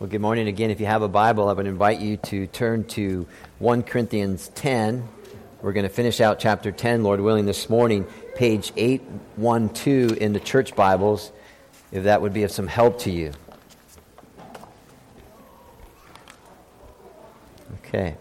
Well, good morning again. If you have a Bible, I would invite you to turn to 1 Corinthians 10. We're going to finish out chapter 10, Lord willing, this morning, page 812 in the church Bibles, if that would be of some help to you. Okay.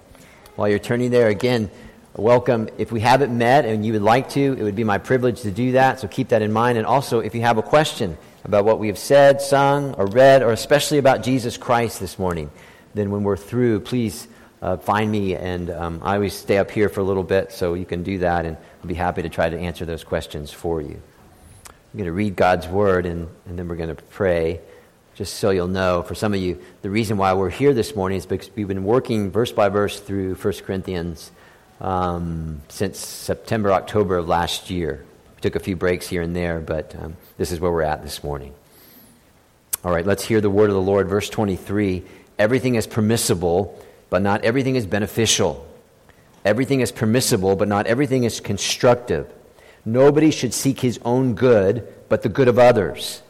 While you're turning there again, welcome. If we haven't met and you would like to, it would be my privilege to do that, so keep that in mind. And also, if you have a question, about what we have said, sung, or read, or especially about Jesus Christ this morning, then when we're through, please uh, find me. And um, I always stay up here for a little bit, so you can do that, and I'll be happy to try to answer those questions for you. I'm going to read God's word, and, and then we're going to pray. Just so you'll know, for some of you, the reason why we're here this morning is because we've been working verse by verse through 1 Corinthians um, since September, October of last year. We took a few breaks here and there, but um, this is where we're at this morning. All right, let's hear the word of the Lord. Verse 23 Everything is permissible, but not everything is beneficial. Everything is permissible, but not everything is constructive. Nobody should seek his own good, but the good of others.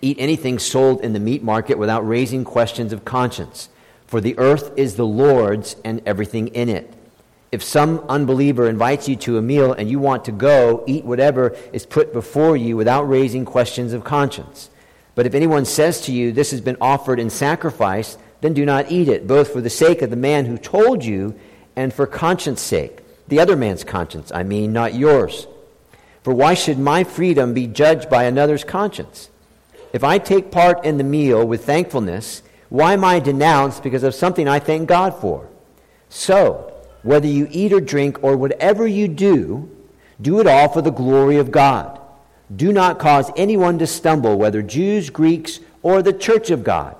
Eat anything sold in the meat market without raising questions of conscience. For the earth is the Lord's and everything in it. If some unbeliever invites you to a meal and you want to go, eat whatever is put before you without raising questions of conscience. But if anyone says to you, This has been offered in sacrifice, then do not eat it, both for the sake of the man who told you and for conscience sake. The other man's conscience, I mean, not yours. For why should my freedom be judged by another's conscience? If I take part in the meal with thankfulness, why am I denounced because of something I thank God for? So, whether you eat or drink or whatever you do, do it all for the glory of God. Do not cause anyone to stumble, whether Jews, Greeks, or the church of God,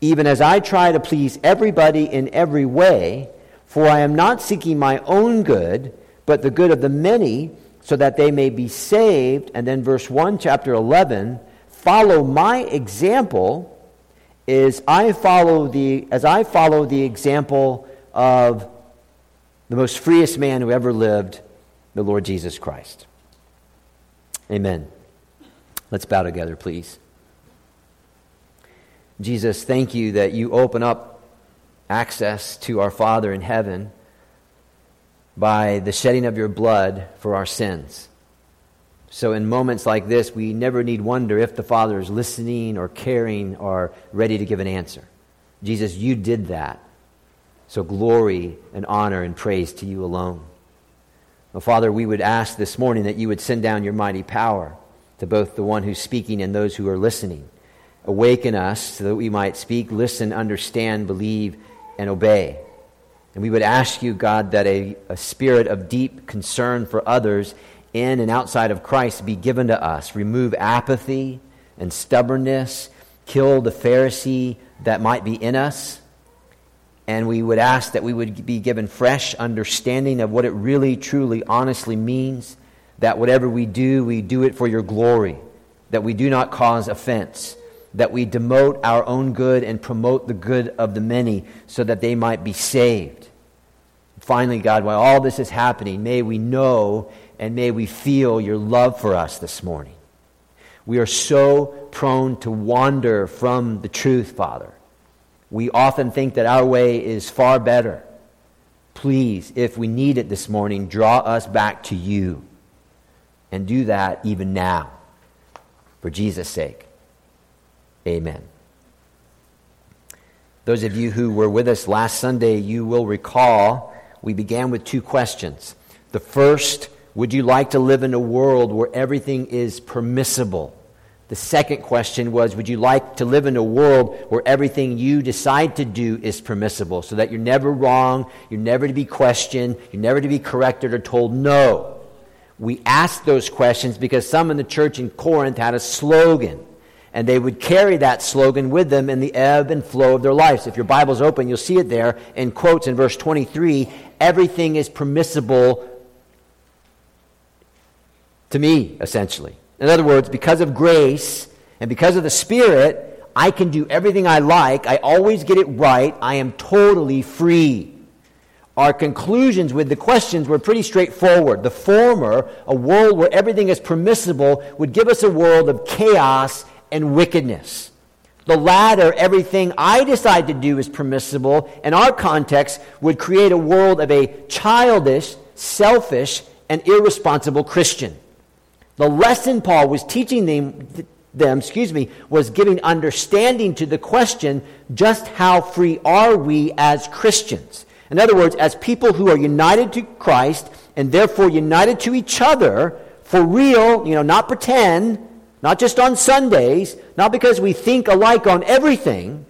even as I try to please everybody in every way, for I am not seeking my own good, but the good of the many, so that they may be saved. And then verse 1, chapter 11, follow my example is I follow the as I follow the example of the most freest man who ever lived, the Lord Jesus Christ. Amen. Let's bow together, please. Jesus, thank you that you open up access to our Father in heaven by the shedding of your blood for our sins. So, in moments like this, we never need wonder if the Father is listening or caring or ready to give an answer. Jesus, you did that. So, glory and honor and praise to you alone. Well, Father, we would ask this morning that you would send down your mighty power to both the one who's speaking and those who are listening. Awaken us so that we might speak, listen, understand, believe, and obey. And we would ask you, God, that a, a spirit of deep concern for others in and outside of Christ be given to us. Remove apathy and stubbornness, kill the Pharisee that might be in us and we would ask that we would be given fresh understanding of what it really, truly, honestly means. That whatever we do, we do it for your glory. That we do not cause offense. That we demote our own good and promote the good of the many so that they might be saved. Finally, God, while all this is happening, may we know and may we feel your love for us this morning. We are so prone to wander from the truth, Father. We often think that our way is far better. Please, if we need it this morning, draw us back to you. And do that even now. For Jesus' sake. Amen. Those of you who were with us last Sunday, you will recall we began with two questions. The first, would you like to live in a world where everything is permissible? The second question was Would you like to live in a world where everything you decide to do is permissible so that you're never wrong, you're never to be questioned, you're never to be corrected or told no? We asked those questions because some in the church in Corinth had a slogan, and they would carry that slogan with them in the ebb and flow of their lives. If your Bible's open, you'll see it there in quotes in verse 23 everything is permissible to me, essentially. In other words, because of grace and because of the Spirit, I can do everything I like. I always get it right. I am totally free. Our conclusions with the questions were pretty straightforward. The former, a world where everything is permissible, would give us a world of chaos and wickedness. The latter, everything I decide to do is permissible, and our context, would create a world of a childish, selfish, and irresponsible Christian. The lesson Paul was teaching them, them excuse me, was giving understanding to the question just how free are we as Christians? In other words, as people who are united to Christ and therefore united to each other for real, you know, not pretend, not just on Sundays, not because we think alike on everything,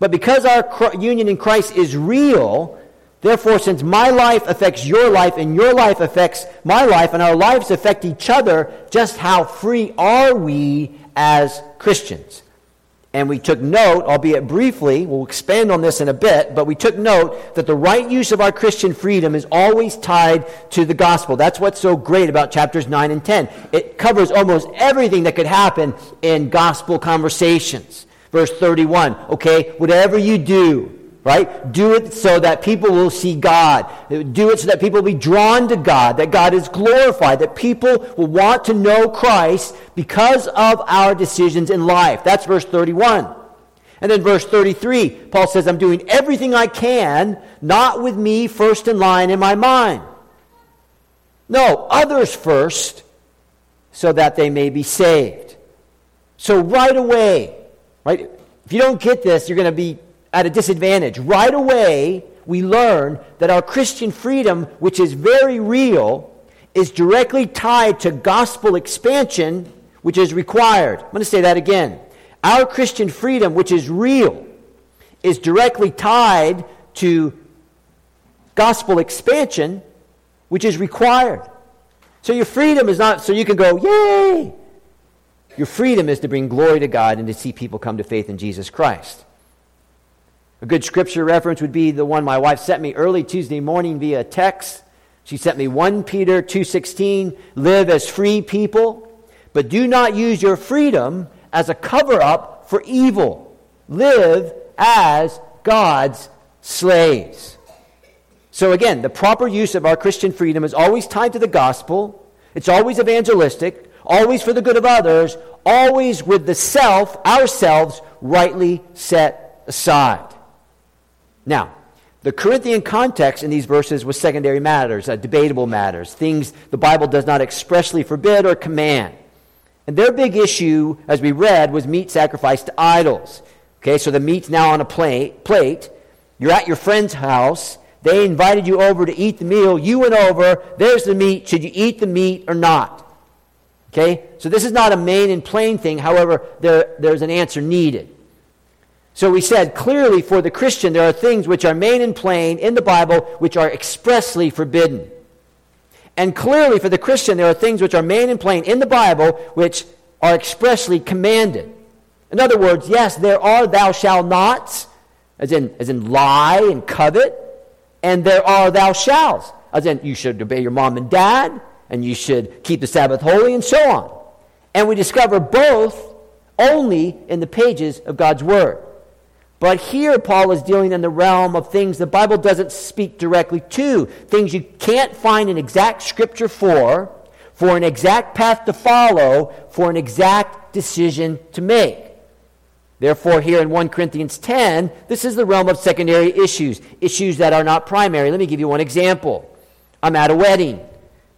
but because our union in Christ is real. Therefore, since my life affects your life and your life affects my life and our lives affect each other, just how free are we as Christians? And we took note, albeit briefly, we'll expand on this in a bit, but we took note that the right use of our Christian freedom is always tied to the gospel. That's what's so great about chapters 9 and 10. It covers almost everything that could happen in gospel conversations. Verse 31, okay, whatever you do, right? Do it so that people will see God. Do it so that people will be drawn to God, that God is glorified, that people will want to know Christ because of our decisions in life. That's verse 31. And then verse 33, Paul says, I'm doing everything I can, not with me first in line in my mind. No, others first, so that they may be saved. So right away, right? If you don't get this, you're going to be at a disadvantage. Right away, we learn that our Christian freedom, which is very real, is directly tied to gospel expansion, which is required. I'm going to say that again. Our Christian freedom, which is real, is directly tied to gospel expansion, which is required. So your freedom is not so you can go, yay! Your freedom is to bring glory to God and to see people come to faith in Jesus Christ. A good scripture reference would be the one my wife sent me early Tuesday morning via text. She sent me 1 Peter 2:16, live as free people, but do not use your freedom as a cover up for evil. Live as God's slaves. So again, the proper use of our Christian freedom is always tied to the gospel. It's always evangelistic, always for the good of others, always with the self, ourselves, rightly set aside. Now, the Corinthian context in these verses was secondary matters, uh, debatable matters, things the Bible does not expressly forbid or command. And their big issue, as we read, was meat sacrificed to idols. Okay, so the meat's now on a plate. plate. You're at your friend's house. They invited you over to eat the meal. You went over. There's the meat. Should you eat the meat or not? Okay, so this is not a main and plain thing. However, there, there's an answer needed. So we said clearly for the Christian, there are things which are main and plain in the Bible which are expressly forbidden. And clearly for the Christian, there are things which are main and plain in the Bible which are expressly commanded. In other words, yes, there are thou shalt nots, as in, as in lie and covet, and there are thou shalls, as in you should obey your mom and dad, and you should keep the Sabbath holy, and so on. And we discover both only in the pages of God's Word. But here, Paul is dealing in the realm of things the Bible doesn't speak directly to, things you can't find an exact scripture for, for an exact path to follow, for an exact decision to make. Therefore, here in 1 Corinthians 10, this is the realm of secondary issues, issues that are not primary. Let me give you one example. I'm at a wedding.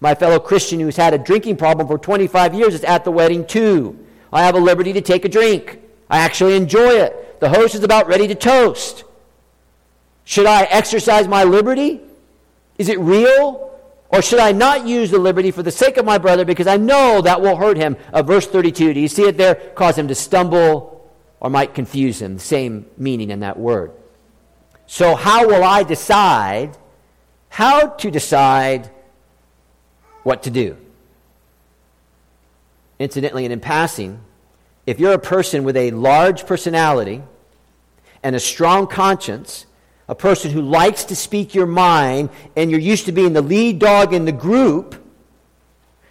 My fellow Christian who's had a drinking problem for 25 years is at the wedding too. I have a liberty to take a drink. I actually enjoy it. The host is about ready to toast. Should I exercise my liberty? Is it real? Or should I not use the liberty for the sake of my brother because I know that will hurt him? Uh, verse 32, do you see it there? Cause him to stumble or might confuse him. The same meaning in that word. So, how will I decide how to decide what to do? Incidentally, and in passing, if you're a person with a large personality and a strong conscience, a person who likes to speak your mind, and you're used to being the lead dog in the group,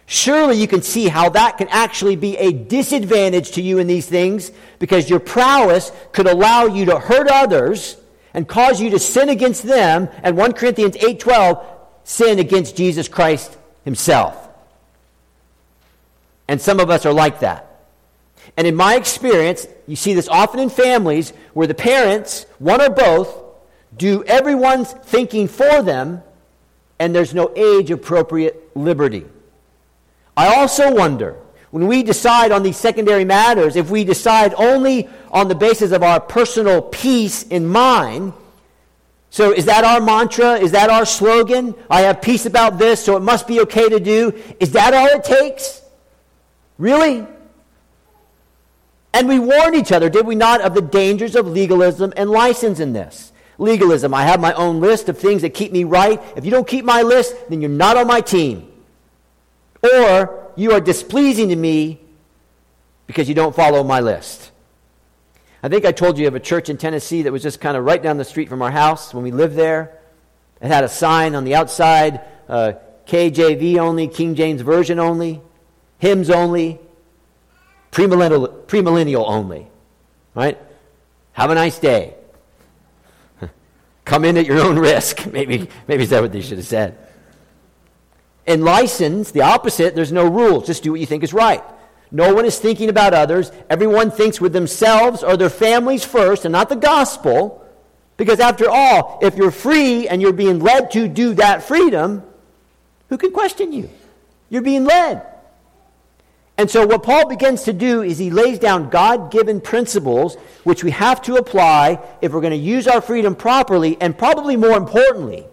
surely you can see how that can actually be a disadvantage to you in these things because your prowess could allow you to hurt others and cause you to sin against them and 1 Corinthians 8:12 sin against Jesus Christ himself. And some of us are like that. And in my experience, you see this often in families where the parents, one or both, do everyone's thinking for them, and there's no age appropriate liberty. I also wonder when we decide on these secondary matters, if we decide only on the basis of our personal peace in mind, so is that our mantra? Is that our slogan? I have peace about this, so it must be okay to do. Is that all it takes? Really? And we warned each other, did we not, of the dangers of legalism and license in this. Legalism, I have my own list of things that keep me right. If you don't keep my list, then you're not on my team. Or you are displeasing to me because you don't follow my list. I think I told you of a church in Tennessee that was just kind of right down the street from our house when we lived there. It had a sign on the outside uh, KJV only, King James Version only, hymns only, premillennial, premillennial only. Right? Have a nice day. Come in at your own risk. Maybe, maybe is that what they should have said. In license, the opposite, there's no rules. Just do what you think is right. No one is thinking about others. Everyone thinks with themselves or their families first and not the gospel. Because after all, if you're free and you're being led to do that freedom, who can question you? You're being led. And so, what Paul begins to do is he lays down God given principles which we have to apply if we're going to use our freedom properly, and probably more importantly,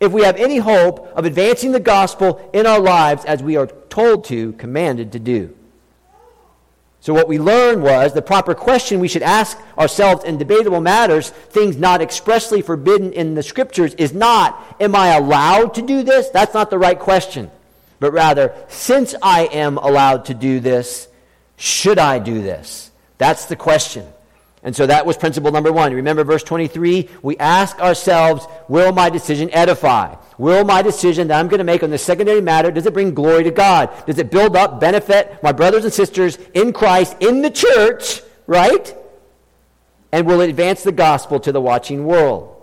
if we have any hope of advancing the gospel in our lives as we are told to, commanded to do. So, what we learned was the proper question we should ask ourselves in debatable matters, things not expressly forbidden in the scriptures, is not, Am I allowed to do this? That's not the right question. But rather, since I am allowed to do this, should I do this? That's the question. And so that was principle number one. Remember verse 23? We ask ourselves, will my decision edify? Will my decision that I'm going to make on this secondary matter, does it bring glory to God? Does it build up, benefit my brothers and sisters in Christ, in the church, right? And will it advance the gospel to the watching world?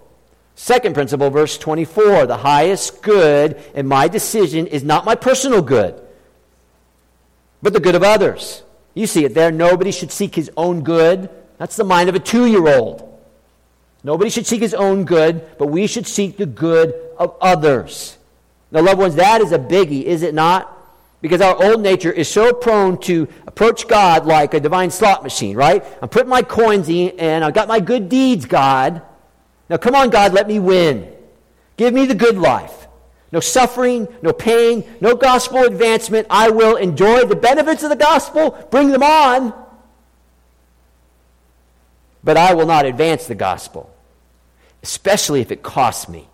Second principle, verse 24. The highest good in my decision is not my personal good, but the good of others. You see it there. Nobody should seek his own good that's the mind of a two year old. Nobody should seek his own good, but we should seek the good of others. Now, loved ones, that is a biggie, is it not? Because our old nature is so prone to approach God like a divine slot machine, right? I'm putting my coins in and I've got my good deeds, God. Now, come on, God, let me win. Give me the good life. No suffering, no pain, no gospel advancement. I will enjoy the benefits of the gospel, bring them on but I will not advance the gospel, especially if it costs me.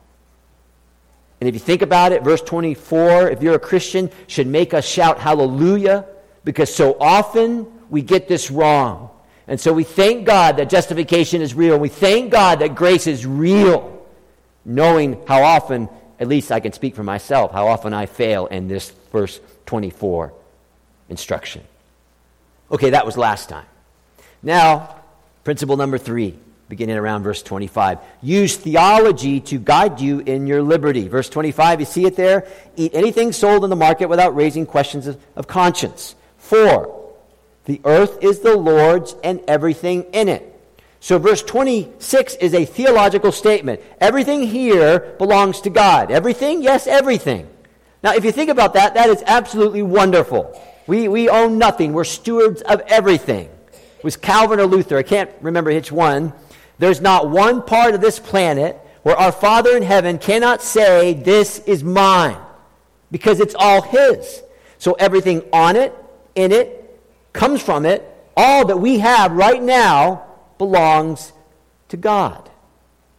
And if you think about it, verse 24, if you're a Christian, should make us shout hallelujah because so often we get this wrong. And so we thank God that justification is real. We thank God that grace is real, knowing how often, at least I can speak for myself, how often I fail in this verse 24 instruction. Okay, that was last time. Now, Principle number three, beginning around verse 25. Use theology to guide you in your liberty. Verse 25, you see it there? Eat anything sold in the market without raising questions of, conscience. For, the earth is the Lord's and everything in it. So, verse 26 is a theological statement. Everything here belongs to God. Everything? Yes, everything. Now, if you think about that, that is absolutely wonderful. We, we own nothing, we're stewards of everything It was Calvin or Luther, I can't remember which one. There's not one part of this planet where our Father in heaven cannot say, This is mine, because it's all His. So everything on it, in it, comes from it. All that we have right now belongs to God,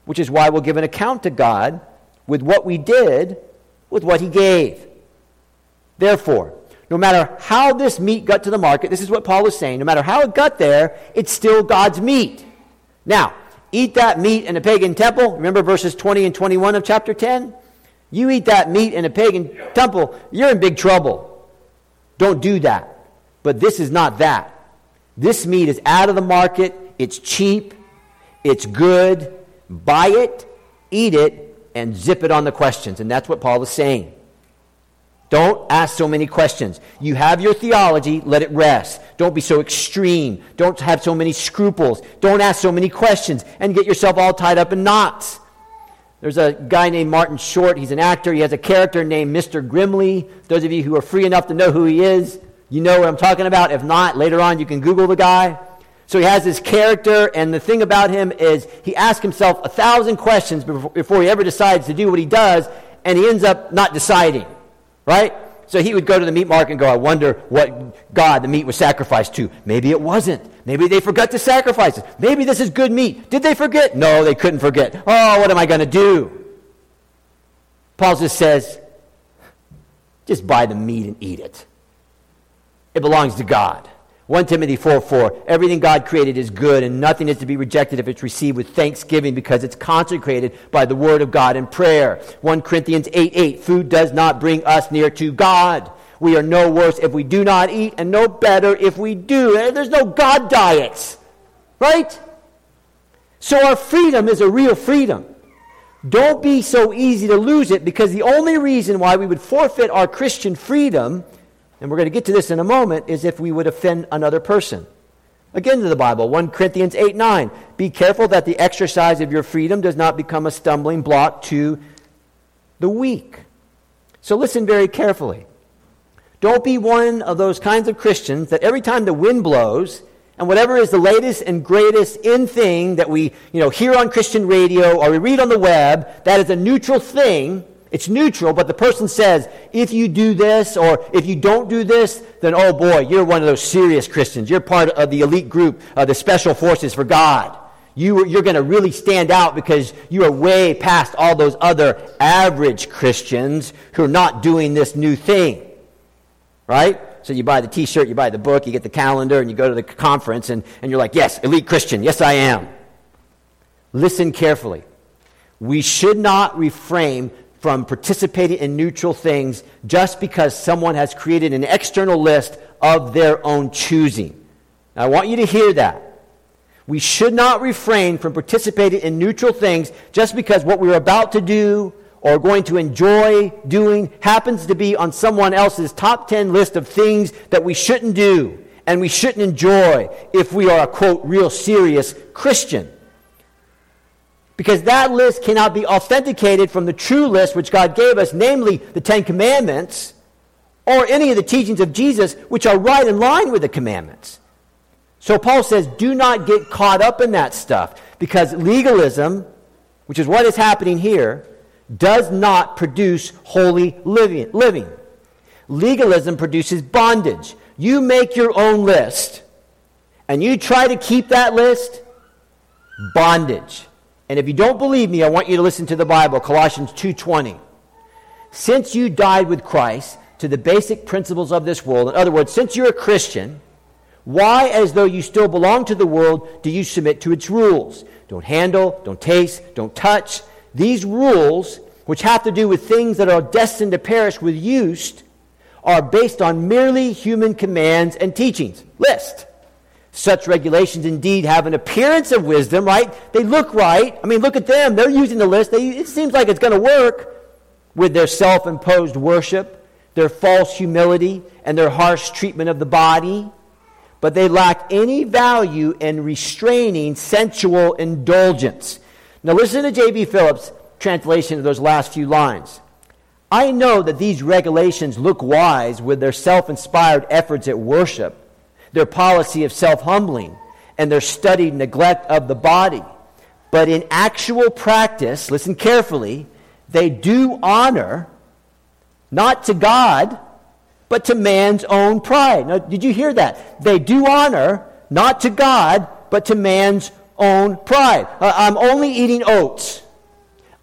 which is why we'll give an account to God with what we did with what He gave. Therefore, no matter how this meat got to the market, this is what Paul is saying, no matter how it got there, it's still God's meat. Now, eat that meat in a pagan temple. Remember verses 20 and 21 of chapter 10? You eat that meat in a pagan temple, you're in big trouble. Don't do that. But this is not that. This meat is out of the market, it's cheap, it's good. Buy it, eat it, and zip it on the questions. And that's what Paul is saying. Don't ask so many questions. You have your theology, let it rest. Don't be so extreme. Don't have so many scruples. Don't ask so many questions and get yourself all tied up in knots. There's a guy named Martin Short. He's an actor. He has a character named Mr. Grimley. Those of you who are free enough to know who he is, you know what I'm talking about. If not, later on you can Google the guy. So he has this character, and the thing about him is he asks himself a thousand questions before he ever decides to do what he does, and he ends up not deciding right? So he would go to the meat market and go, I wonder what God the meat was sacrificed to. Maybe it wasn't. Maybe they forgot to sacrifice it. Maybe this is good meat. Did they forget? No, they couldn't forget. Oh, what am I going to do? Paul just says, just buy the meat and eat it. It belongs to God. 1 Timothy 4 4. Everything God created is good, and nothing is to be rejected if it's received with thanksgiving because it's consecrated by the word of God in prayer. 1 Corinthians 8 8. Food does not bring us near to God. We are no worse if we do not eat, and no better if we do. Eh, there's no God diets, right? So our freedom is a real freedom. Don't be so easy to lose it because the only reason why we would forfeit our Christian freedom and we're going to get to this in a moment, is if we would offend another person. Again to the Bible, 1 Corinthians 8 9. Be careful that the exercise of your freedom does not become a stumbling block to the weak. So listen very carefully. Don't be one of those kinds of Christians that every time the wind blows, and whatever is the latest and greatest in thing that we you know, hear on Christian radio or we read on the web, that is a neutral thing it's neutral, but the person says, if you do this or if you don't do this, then oh boy, you're one of those serious Christians. You're part of the elite group, uh, the special forces for God. You, you're going to really stand out because you are way past all those other average Christians who are not doing this new thing. Right? So you buy the t shirt, you buy the book, you get the calendar, and you go to the conference, and, and you're like, yes, elite Christian. Yes, I am. Listen carefully. We should not refrain from participating in neutral things just because someone has created an external list of their own choosing. Now, I want you to hear that. We should not refrain from participating in neutral things just because what we're about to do or going to enjoy doing happens to be on someone else's top 10 list of things that we shouldn't do and we shouldn't enjoy if we are a quote real serious Christian. Because that list cannot be authenticated from the true list which God gave us, namely the Ten Commandments, or any of the teachings of Jesus, which are right in line with the commandments. So Paul says, do not get caught up in that stuff, because legalism, which is what is happening here, does not produce holy living. living. Legalism produces bondage. You make your own list, and you try to keep that list, bondage. And if you don't believe me, I want you to listen to the Bible, Colossians 2:20. Since you died with Christ to the basic principles of this world, in other words, since you're a Christian, why, as though you still belong to the world, do you submit to its rules? Don't handle, don't taste, don't touch. These rules, which have to do with things that are destined to perish with use, are based on merely human commands and teachings. List. Such regulations indeed have an appearance of wisdom, right? They look right. I mean, look at them. They're using the list. They, it seems like it's going to work with their self imposed worship, their false humility, and their harsh treatment of the body. But they lack any value in restraining sensual indulgence. Now, listen to J.B. Phillips' translation of those last few lines. I know that these regulations look wise with their self inspired efforts at worship their policy of self humbling, and their studied neglect of the body. But in actual practice, listen carefully, they do honor not to God, but to man's own pride. Now, did you hear that? They do honor not to God, but to man's own pride. Uh, I'm only eating oats.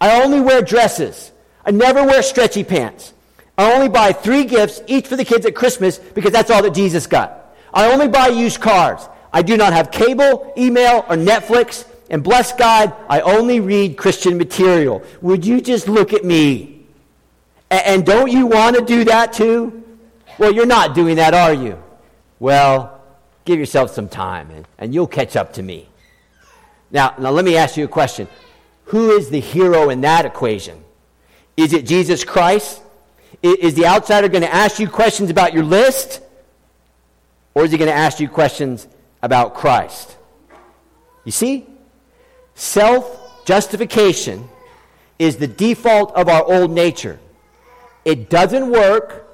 I only wear dresses. I never wear stretchy pants. I only buy three gifts, each for the kids at Christmas, because that's all that Jesus got. I only buy used cars. I do not have cable, email, or Netflix. And bless God, I only read Christian material. Would you just look at me? And don't you want to do that too? Well, you're not doing that, are you? Well, give yourself some time and, and you'll catch up to me. Now, now, let me ask you a question. Who is the hero in that equation? Is it Jesus Christ? Is the outsider going to ask you questions about your list? Or is he going to ask you questions about Christ? You see? Self justification is the default of our old nature. It doesn't work,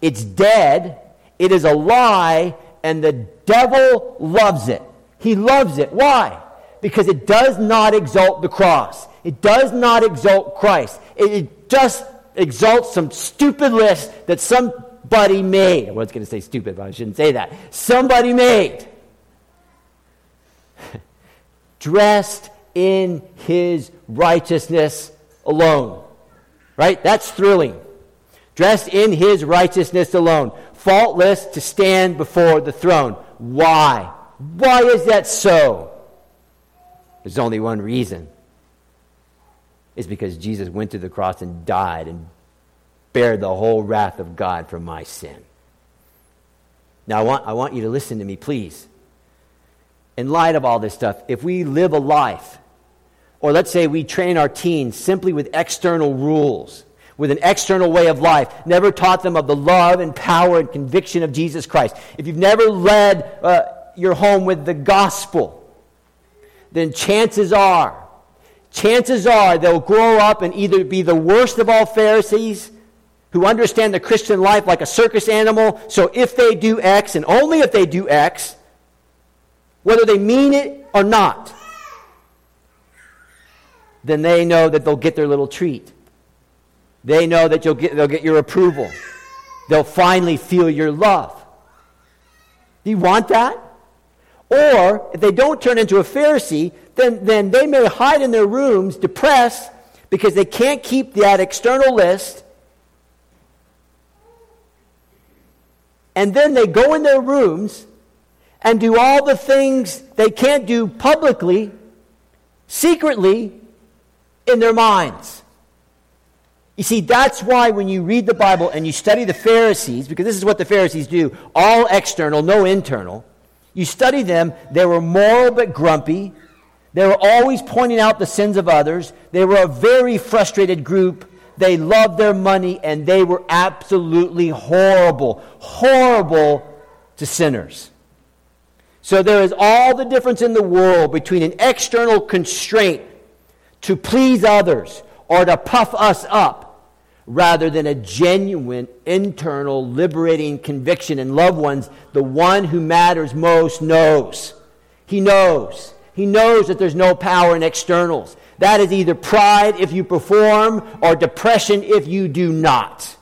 it's dead, it is a lie, and the devil loves it. He loves it. Why? Because it does not exalt the cross. It does not exalt Christ. It, just exalts some stupid list that somebody made. I was going to say stupid, but I shouldn't say that. Somebody made. Dressed in his righteousness alone. Right? That's thrilling. Dressed in his righteousness alone. Faultless to stand before the throne. Why? Why is that so? There's only one reason. It's because Jesus went to the cross and died and bared the whole wrath of God for my sin. Now, I want, I want you to listen to me, please. In light of all this stuff, if we live a life, or let's say we train our teens simply with external rules, with an external way of life, never taught them of the love and power and conviction of Jesus Christ, if you've never led uh, your home with the gospel, then chances are, chances are they'll grow up and either be the worst of all Pharisees who understand the Christian life like a circus animal. So if they do X, and only if they do X, whether they mean it or not, then they know that they'll get their little treat. They know that you'll get, they'll get your approval. They'll finally feel your love. Do you want that? Or if they don't turn into a Pharisee, then, then they may hide in their rooms depressed because they can't keep that external list. And then they go in their rooms and do all the things they can't do publicly, secretly, in their minds. You see, that's why when you read the Bible and you study the Pharisees, because this is what the Pharisees do all external, no internal you study them, they were moral but grumpy. They were always pointing out the sins of others. They were a very frustrated group. They loved their money and they were absolutely horrible, horrible to sinners. So there is all the difference in the world between an external constraint to please others or to puff us up rather than a genuine internal liberating conviction and loved ones, the one who matters most knows. He knows. He knows that there's no power in externals. That is either pride if you perform or depression if you do not.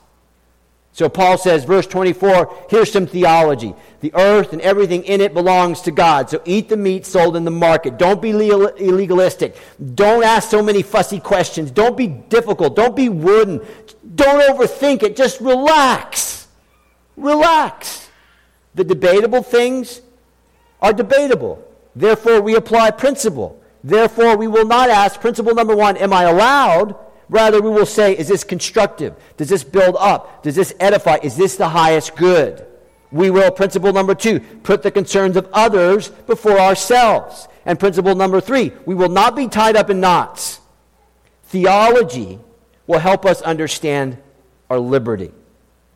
So Paul says, verse 24, here's some theology. The earth and everything in it belongs to God. So eat the meat sold in the market. Don't be legalistic. Don't ask so many fussy questions. Don't be difficult. Don't be wooden. Don't overthink it. Just relax. Relax. The debatable things are debatable. Therefore, we apply principle. Therefore, we will not ask, principle number one, am I allowed? Rather, we will say, is this constructive? Does this build up? Does this edify? Is this the highest good? We will, principle number two, put the concerns of others before ourselves. And principle number three, we will not be tied up in knots. Theology will help us understand our liberty.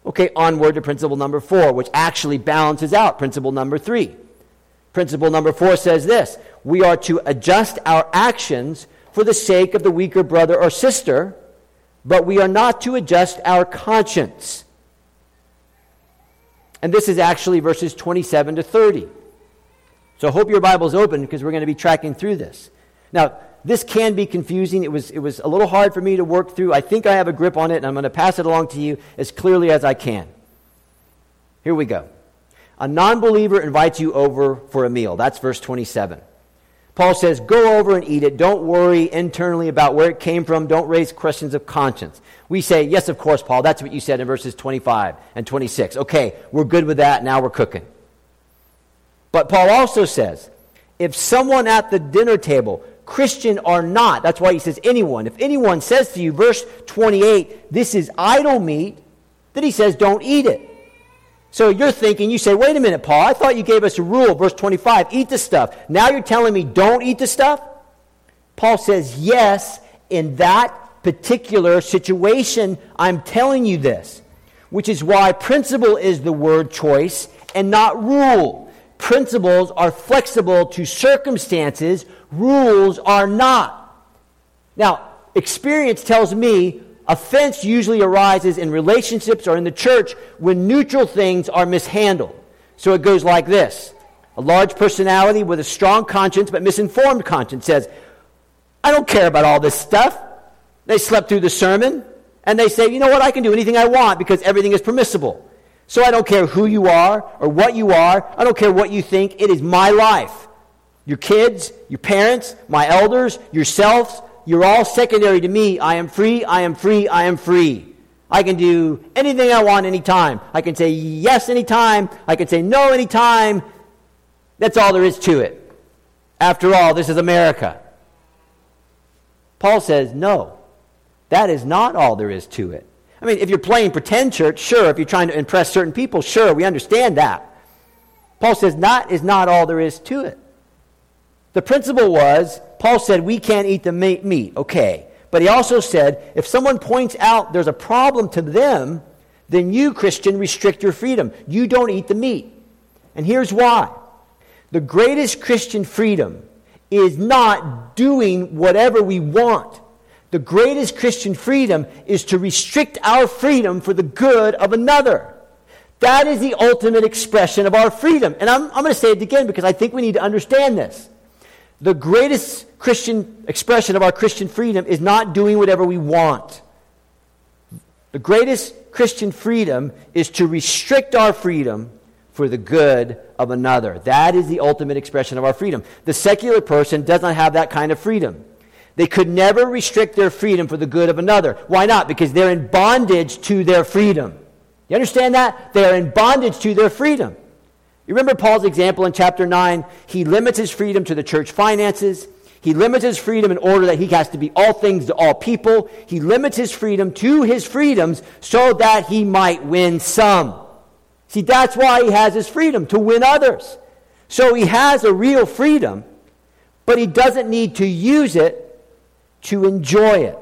Okay, onward to principle number four, which actually balances out principle number three. Principle number four says this we are to adjust our actions for the sake of the weaker brother or sister, but we are not to adjust our conscience. And this is actually verses 27 to 30. So I hope your Bible's open because we're going to be tracking through this. Now, this can be confusing. It was, it was a little hard for me to work through. I think I have a grip on it, and I'm going to pass it along to you as clearly as I can. Here we go. A non believer invites you over for a meal. That's verse 27. Paul says, Go over and eat it. Don't worry internally about where it came from. Don't raise questions of conscience. We say, Yes, of course, Paul. That's what you said in verses 25 and 26. Okay, we're good with that. Now we're cooking. But Paul also says, If someone at the dinner table, Christian or not, that's why he says anyone, if anyone says to you, verse 28, this is idol meat, then he says, Don't eat it. So you're thinking, you say, wait a minute, Paul, I thought you gave us a rule, verse 25, eat the stuff. Now you're telling me don't eat the stuff? Paul says, yes, in that particular situation, I'm telling you this, which is why principle is the word choice and not rule. Principles are flexible to circumstances, rules are not. Now, experience tells me offense usually arises in relationships or in the church when neutral things are mishandled. So it goes like this A large personality with a strong conscience but misinformed conscience says, I don't care about all this stuff. They slept through the sermon and they say, you know what, I can do anything I want because everything is permissible. So I don't care who you are or what you are. I don't care what you think. It is my life. Your kids, your parents, my elders, yourselves, you're all secondary to me. I am free, I am free, I am free. I can do anything I want anytime. I can say yes anytime. I can say no anytime. That's all there is to it. After all, this is America. Paul says, no, that is not all there is to it. I mean, if you're playing pretend church, sure. If you're trying to impress certain people, sure, we understand that. Paul says that is not all there is to it. The principle was, Paul said, we can't eat the meat. Okay. But he also said, if someone points out there's a problem to them, then you, Christian, restrict your freedom. You don't eat the meat. And here's why. The greatest Christian freedom is not doing whatever we want. The greatest Christian freedom is to restrict our freedom for the good of another. That is the ultimate expression of our freedom. And I'm, I'm going to say it again because I think we need to understand this. The greatest Christian expression of our Christian freedom is not doing whatever we want. The greatest Christian freedom is to restrict our freedom for the good of another. That is the ultimate expression of our freedom. The secular person does not have that kind of freedom. They could never restrict their freedom for the good of another. Why not? Because they're in bondage to their freedom. You understand that? They are in bondage to their freedom. You remember Paul's example in chapter 9? He limits his freedom to the church finances. He limits his freedom in order that he has to be all things to all people. He limits his freedom to his freedoms so that he might win some. See, that's why he has his freedom, to win others. So he has a real freedom, but he doesn't need to use it to enjoy it.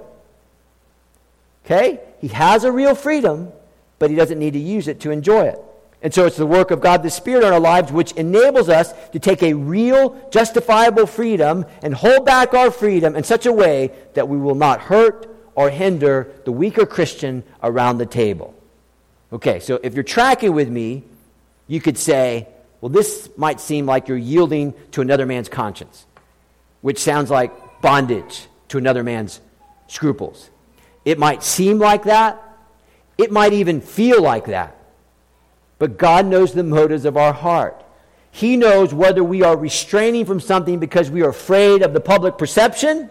Okay? He has a real freedom, but he doesn't need to use it to enjoy it. And so it's the work of God the Spirit in our lives which enables us to take a real, justifiable freedom and hold back our freedom in such a way that we will not hurt or hinder the weaker Christian around the table. Okay, so if you're tracking with me, you could say, well, this might seem like you're yielding to another man's conscience, which sounds like bondage to another man's scruples. It might seem like that. It might even feel like that. But God knows the motives of our heart. He knows whether we are restraining from something because we are afraid of the public perception,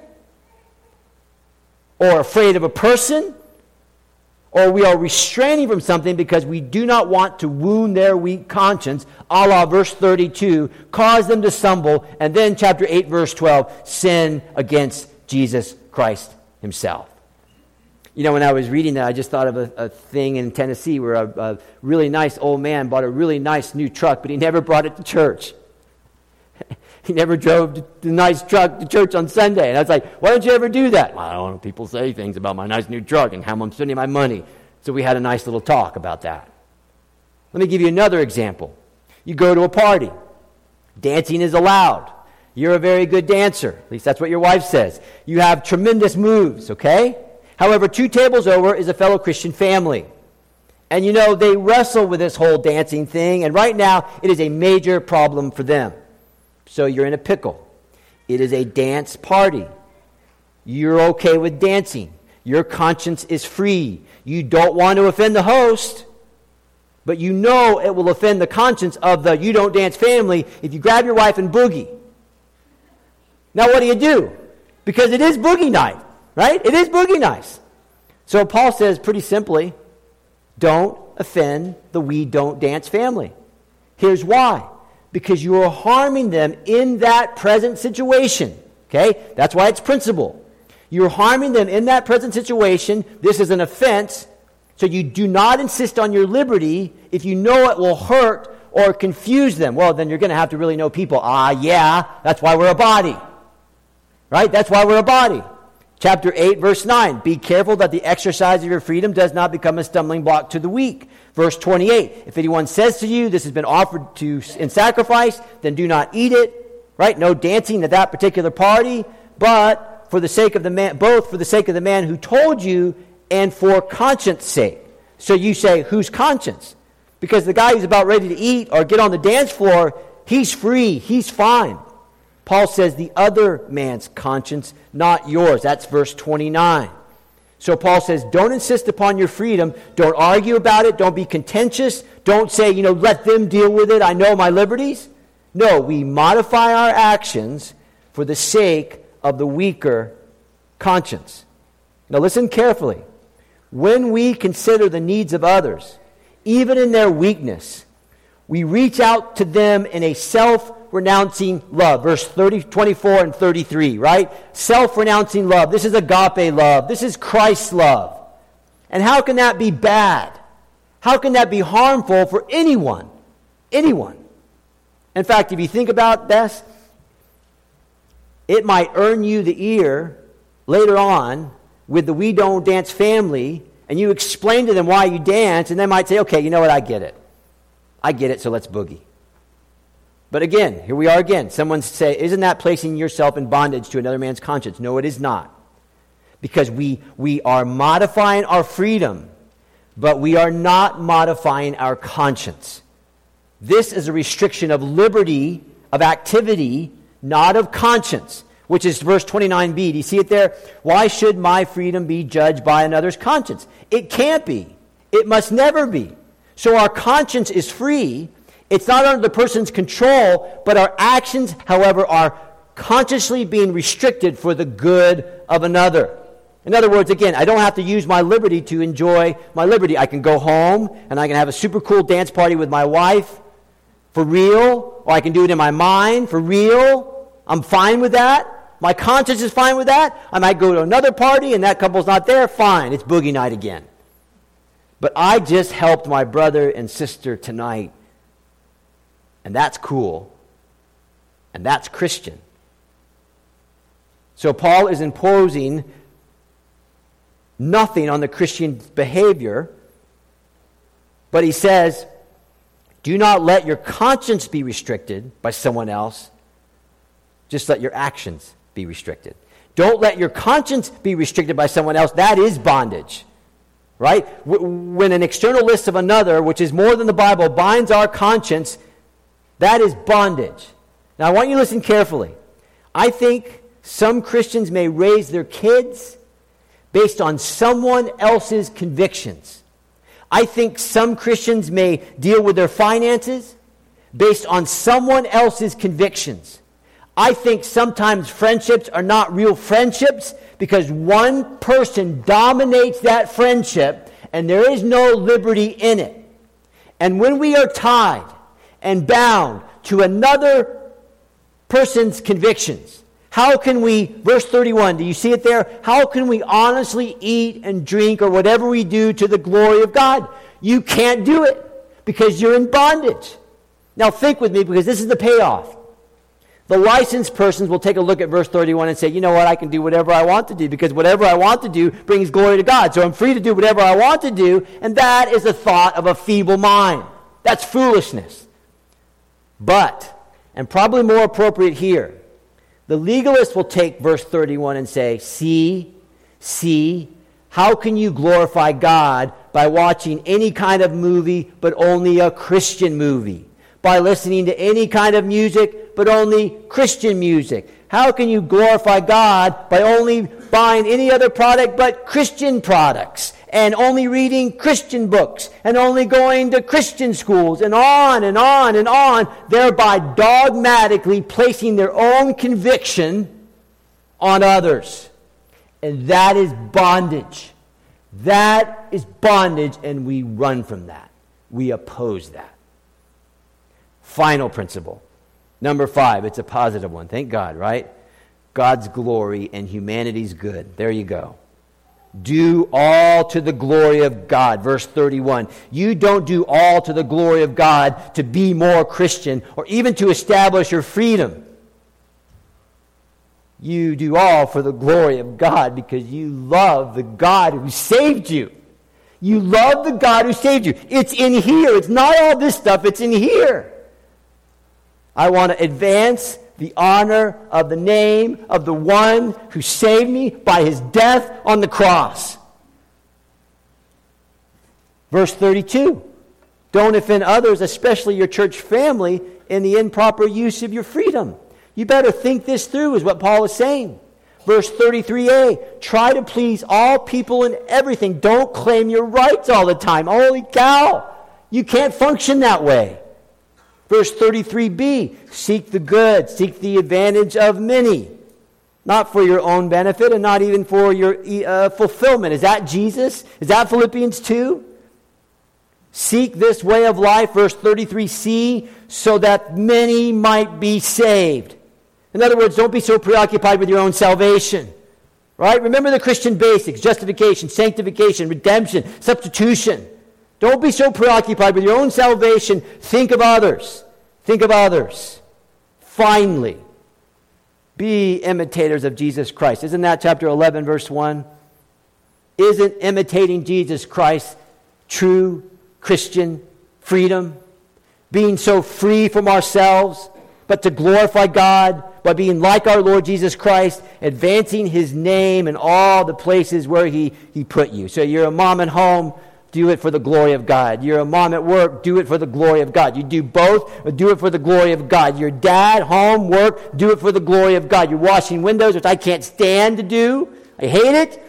or afraid of a person, or we are restraining from something because we do not want to wound their weak conscience, a la verse 32, cause them to stumble, and then chapter 8, verse 12, sin against Jesus Christ himself. You know, when I was reading that, I just thought of a, a thing in Tennessee where a, a, really nice old man bought a really nice new truck, but he never brought it to church. he never drove the nice truck to church on Sunday. And I was like, why don't you ever do that? Well, I don't know. People say things about my nice new truck and how I'm spending my money. So we had a nice little talk about that. Let me give you another example. You go to a party, dancing is allowed. You're a very good dancer. At least that's what your wife says. You have tremendous moves, okay? However, two tables over is a fellow Christian family. And you know, they wrestle with this whole dancing thing, and right now it is a major problem for them. So you're in a pickle. It is a dance party. You're okay with dancing. Your conscience is free. You don't want to offend the host, but you know it will offend the conscience of the you don't dance family if you grab your wife and boogie. Now, what do you do? Because it is boogie night, right? It is boogie night. So Paul says pretty simply don't offend the we don't dance family. Here's why because you are harming them in that present situation. Okay? That's why it's principle. You're harming them in that present situation. This is an offense. So you do not insist on your liberty if you know it will hurt or confuse them. Well, then you're going to have to really know people. Ah, yeah, that's why we're a body. Right? That's why we're a body. Chapter 8, verse 9 Be careful that the exercise of your freedom does not become a stumbling block to the weak. Verse 28 If anyone says to you, This has been offered to in sacrifice, then do not eat it. Right? No dancing at that particular party, but for the sake of the man, both for the sake of the man who told you and for conscience sake. So you say, Whose conscience? Because the guy who's about ready to eat or get on the dance floor, he's free, he's fine. Paul says the other man's conscience, not yours. That's verse 29. So Paul says, don't insist upon your freedom. Don't argue about it. Don't be contentious. Don't say, you know, let them deal with it. I know my liberties. No, we modify our actions for the sake of the weaker conscience. Now listen carefully. When we consider the needs of others, even in their weakness, we reach out to them in a self renouncing love. Verse 30, 24 and 33, right? Self renouncing love. This is agape love. This is Christ's love. And how can that be bad? How can that be harmful for anyone? Anyone. In fact, if you think about this, it might earn you the ear later on with the We Don't Dance family, and you explain to them why you dance, and they might say, okay, you know what, I get it. I get it, so let's boogie. But again, here we are again. Someone say, isn't that placing yourself in bondage to another man's conscience? No, it is not. Because we, we are modifying our freedom, but we are not modifying our conscience. This is a restriction of liberty, of activity, not of conscience, which is verse 29b. Do you see it there? Why should my freedom be judged by another's conscience? It can't be. It must never be. So our conscience is free, it's not under the person's control, but our actions, however, are consciously being restricted for the good of another. In other words, again, I don't have to use my liberty to enjoy my liberty. I can go home and I can have a super cool dance party with my wife for real, or I can do it in my mind for real. I'm fine with that. My conscience is fine with that. I might go to another party and that couple's not there. Fine, it's boogie night again. But I just helped my brother and sister tonight and that's cool. And that's Christian. So Paul is imposing nothing on the Christian behavior, but he says, do not let your conscience be restricted by someone else. Just let your actions be restricted. Don't let your conscience be restricted by someone else. That is bondage. Right? When an external list of another, which is more than the Bible, binds our conscience, that is bondage. Now, I want you to listen carefully. I think some Christians may raise their kids based on someone else's convictions. I think some Christians may deal with their finances based on someone else's convictions. I think sometimes friendships are not real friendships because one person dominates that friendship and there is no liberty in it. And when we are tied and bound to another person's convictions. How can we, verse 31, do you see it there? How can we honestly eat and drink or whatever we do to the glory of God? You can't do it because you're in bondage. Now think with me because this is the payoff. The licensed persons will take a look at verse 31 and say, you know what, I can do whatever I want to do because whatever I want to do brings glory to God. So I'm free to do whatever I want to do, and that is the thought of a feeble mind. That's foolishness. But, and probably more appropriate here, the legalist will take verse 31 and say, See, see, how can you glorify God by watching any kind of movie but only a Christian movie? By listening to any kind of music but only Christian music? How can you glorify God by only buying any other product but Christian products? And only reading Christian books and only going to Christian schools and on and on and on, thereby dogmatically placing their own conviction on others. And that is bondage. That is bondage, and we run from that. We oppose that. Final principle. Number five, it's a positive one. Thank God, right? God's glory and humanity's good. There you go. Do all to the glory of God. Verse 31. You don't do all to the glory of God to be more Christian or even to establish your freedom. You do all for the glory of God because you love the God who saved you. You love the God who saved you. It's in here. It's not all this stuff, it's in here. I want to advance the honor of the name of the one who saved me by his death on the cross. Verse 32 Don't offend others, especially your church family, in the improper use of your freedom. You better think this through, is what Paul is saying. Verse 33a try to please all people in everything. Don't claim your rights all the time. Holy cow! You can't function that way. Verse 33b seek the good, seek the advantage of many, not for your own benefit and not even for your uh, fulfillment. Is that Jesus? Is that Philippians 2? Seek this way of life, verse 33c, so that many might be saved. In other words, don't be so preoccupied with your own salvation. Right? Remember the Christian basics justification, sanctification, redemption, substitution. Don't be so preoccupied with your own salvation. Think of others. Think of others. Finally, be imitators of Jesus Christ. Isn't that chapter 11, verse 1? Isn't imitating Jesus Christ true Christian freedom? Being so free from ourselves, but to glorify God by being like our Lord Jesus Christ, advancing his name in all the places where he, he put you. So you're a mom at home, do it for the glory of God. You're a mom at work, do it for the glory of God. You do both, do it for the glory of God. Your dad, home, work, do it for the glory of God. You're washing windows, which I can't stand to do. I hate it.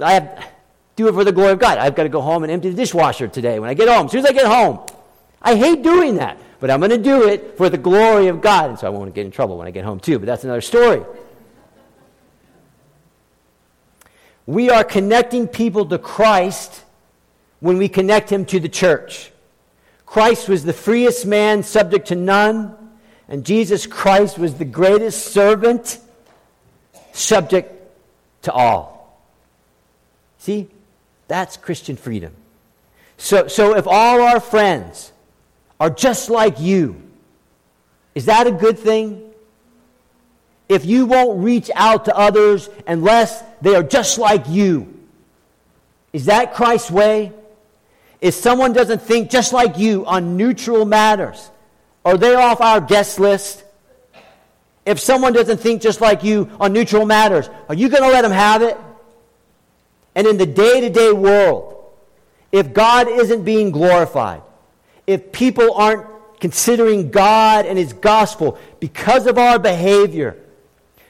I have, do it for the glory of God. I've got to go home and empty the dishwasher today when I get home. As soon as I get home. I hate doing that, but I'm going to do it for the glory of God. And so I won't get in trouble when I get home, too, but that's another story. We are connecting people to Christ when we connect him to the church. Christ was the freest man, subject to none, and Jesus Christ was the greatest servant, subject to all. See, that's Christian freedom. So, so if all our friends are just like you, is that a good thing? If you won't reach out to others unless they are just like you, is that Christ's way? If someone doesn't think just like you on neutral matters, are they off our guest list? If someone doesn't think just like you on neutral matters, are you going to let them have it? And in the day to day world, if God isn't being glorified, if people aren't considering God and His gospel because of our behavior,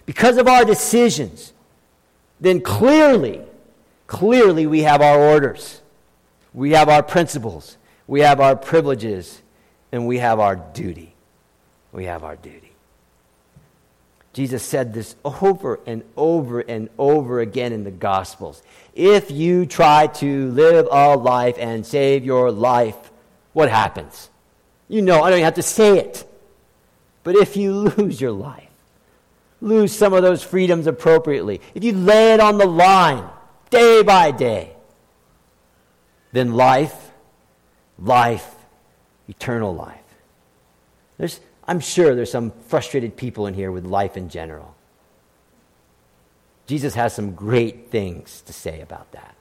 because of our decisions, then clearly, clearly we have our orders. We have our principles, we have our privileges, and we have our duty. We have our duty. Jesus said this over and over and over again in the Gospels. If you try to live a life and save your life, what happens? You know, I don't even have to say it. But if you lose your life, lose some of those freedoms appropriately, if you lay it on the line day by day, then life, life, eternal life. There's, I'm sure there's some frustrated people in here with life in general. Jesus has some great things to say about that.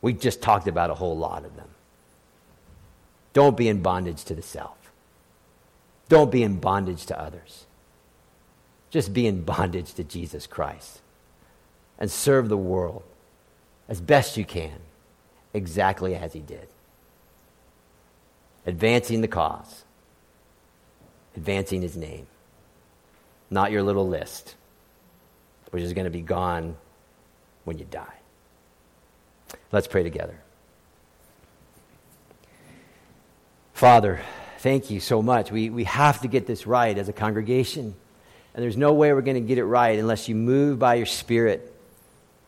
We just talked about a whole lot of them. Don't be in bondage to the self. Don't be in bondage to others. Just be in bondage to Jesus Christ and serve the world as best you can exactly as he did. Advancing the cause, advancing his name, not your little list, which is going to be gone when you die. Let's pray together. Father, thank you so much. We, we have to get this right as a congregation. And there's no way we're going to get it right unless you move by your Spirit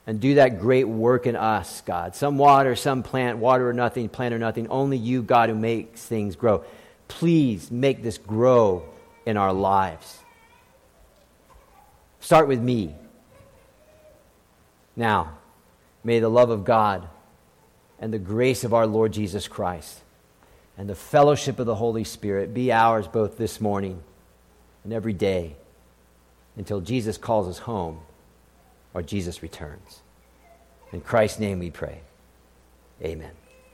and do that great work in us, God. Some water, some plant, water or nothing, plant or nothing. Only you, God, who makes things grow. Please make this grow in our lives. Start with me. Now, may the love of God and the grace of our Lord Jesus Christ and the fellowship of the Holy Spirit be ours both this morning and every day until Jesus calls us home or Jesus returns. In Christ's name we pray. Amen.